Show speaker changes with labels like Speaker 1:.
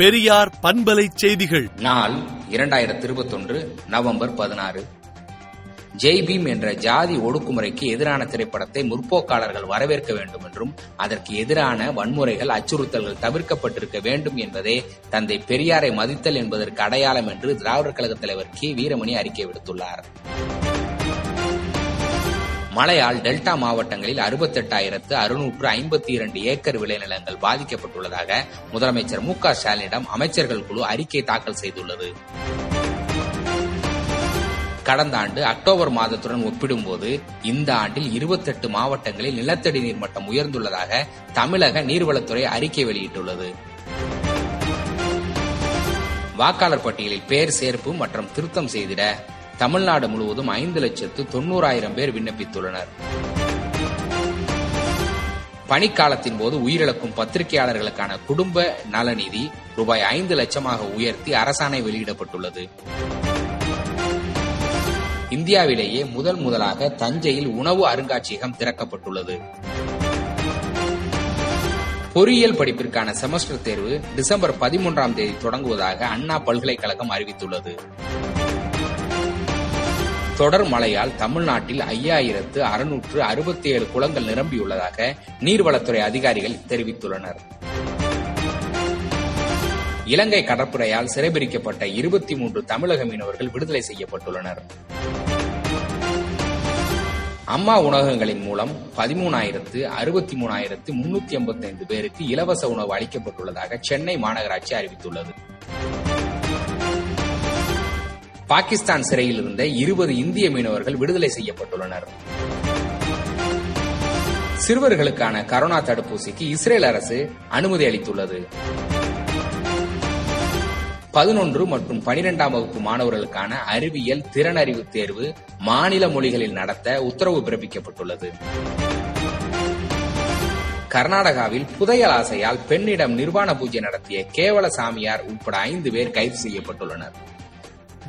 Speaker 1: பெரியார் பண்பலை செய்திகள்.
Speaker 2: நாள் இரண்டாயிரத்தி இருபத்தொன்று நவம்பர் பதினாறு. ஜெய் பீம் என்ற ஜாதி ஒடுக்குமுறைக்கு எதிரான திரைப்படத்தை முற்போக்காளர்கள் வரவேற்க வேண்டும் என்றும் அதற்கு எதிரான வன்முறைகள் அச்சுறுத்தல்கள் தவிர்க்கப்பட்டிருக்க வேண்டும் என்பதே தந்தை பெரியாரை மதித்தல் என்பதற்கு அடையாளம் என்று திராவிடர் கழக தலைவர் கே. வீரமணி அறிக்கை விடுத்துள்ளார். மழையால் டெல்டா மாவட்டங்களில் அறுபத்தெட்டாயிரத்து அறுநூற்று ஐம்பத்தி இரண்டு ஏக்கர் விளைநிலங்கள் பாதிக்கப்பட்டுள்ளதாக முதலமைச்சர் மு க ஸ்டாலினிடம் அமைச்சர்கள் குழு அறிக்கை தாக்கல் செய்துள்ளது. கடந்த ஆண்டு அக்டோபர் மாதத்துடன் ஒப்பிடும்போது இந்த ஆண்டில் இருபத்தெட்டு மாவட்டங்களில் நிலத்தடி நீர் மட்டம் உயர்ந்துள்ளதாக தமிழக நீர்வளத்துறை அறிக்கை வெளியிட்டுள்ளது. வாக்காளர் பட்டியலில் பெயர் சேர்ப்பு மற்றும் திருத்தம் செய்திட தமிழ்நாடு முழுவதும் ஐந்து லட்சத்து தொண்ணூறாயிரம் பேர் விண்ணப்பித்துள்ளனர். பணிக்காலத்தின் போது உயிரிழக்கும் பத்திரிகையாளர்களுக்கான குடும்ப நலநிதி ரூபாய் ஐந்து லட்சமாக உயர்த்தி அரசாணை வெளியிடப்பட்டுள்ளது. இந்தியாவிலேயே முதல் முதலாக தஞ்சையில் உணவு அருங்காட்சியகம் திறக்கப்பட்டுள்ளது. பொறியியல் படிப்பிற்கான செமஸ்டர் தேர்வு டிசம்பர் பதிமூன்றாம் தேதி தொடங்குவதாக அண்ணா பல்கலைக்கழகம் அறிவித்துள்ளது. தொடர் மழையால் தமிழ்நாட்டில் ஐயாயிரத்து அறுநூற்று அறுபத்தி ஏழு குளங்கள் நிரம்பியுள்ளதாக நீர்வளத்துறை அதிகாரிகள் தெரிவித்துள்ளனர். இலங்கை கடற்படையால் சிறைபிடிக்கப்பட்ட இருபத்தி மூன்று தமிழக மீனவர்கள் விடுதலை செய்யப்பட்டுள்ளனர். அம்மா உணவகங்களின் மூலம் பதிமூணாயிரத்து அறுபத்தி மூணாயிரத்து முன்னூத்தி எண்பத்தி ஐந்து பேருக்கு இலவச உணவு அளிக்கப்பட்டுள்ளதாக சென்னை மாநகராட்சி அறிவித்துள்ளது. பாகிஸ்தான் சிறையில் இருந்த இருபது இந்திய மீனவர்கள் விடுதலை செய்யப்பட்டுள்ளனர். சிறுவர்களுக்கான கரோனா தடுப்பூசிக்கு இஸ்ரேல் அரசு அனுமதி அளித்துள்ளது. பதினொன்று மற்றும் பனிரெண்டாம் வகுப்பு மாணவர்களுக்கான அறிவியல் திறனறிவு தேர்வு மாநில மொழிகளில் நடத்த உத்தரவு பிறப்பிக்கப்பட்டுள்ளது. கர்நாடகாவில் புதையல் ஆசையால் பெண்ணிடம் நிர்வாண பூஜை நடத்திய கேவல சாமியார் உட்பட ஐந்து பேர் கைது செய்யப்பட்டுள்ளனர்.